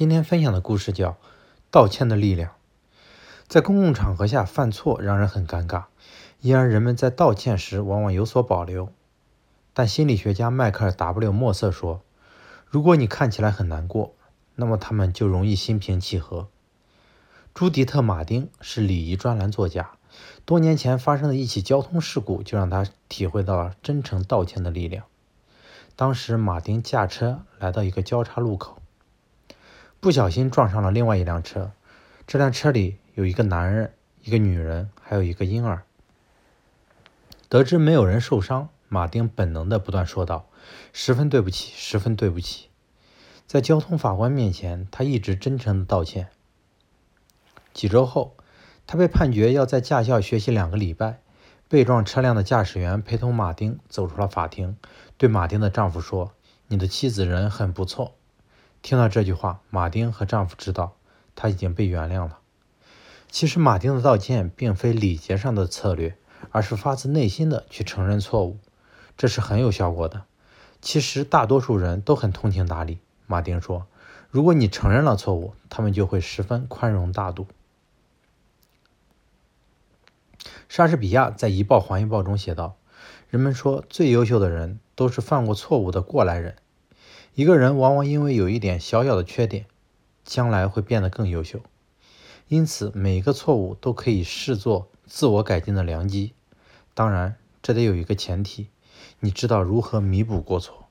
今天分享的故事叫《道歉的力量》。在公共场合下犯错让人很尴尬，因而人们在道歉时往往有所保留。但心理学家迈克尔 ·W· 莫瑟说：“如果你看起来很难过，那么他们就容易心平气和。”朱迪特·马丁是礼仪专栏作家，多年前发生的一起交通事故就让他体会到了真诚道歉的力量。当时，马丁驾车来到一个交叉路口。不小心撞上了另外一辆车，这辆车里有一个男人、一个女人，还有一个婴儿。得知没有人受伤，马丁本能的不断说道：“十分对不起，十分对不起。”在交通法官面前，他一直真诚的道歉。几周后，他被判决要在驾校学习两个礼拜。被撞车辆的驾驶员陪同马丁走出了法庭，对马丁的丈夫说：“你的妻子人很不错。”听到这句话，马丁和丈夫知道他已经被原谅了。其实，马丁的道歉并非礼节上的策略，而是发自内心的去承认错误，这是很有效果的。其实，大多数人都很通情达理。马丁说：“如果你承认了错误，他们就会十分宽容大度。”莎士比亚在《一报还一报》中写道：“人们说，最优秀的人都是犯过错误的过来人。”一个人往往因为有一点小小的缺点，将来会变得更优秀。因此，每一个错误都可以视作自我改进的良机。当然，这得有一个前提：你知道如何弥补过错。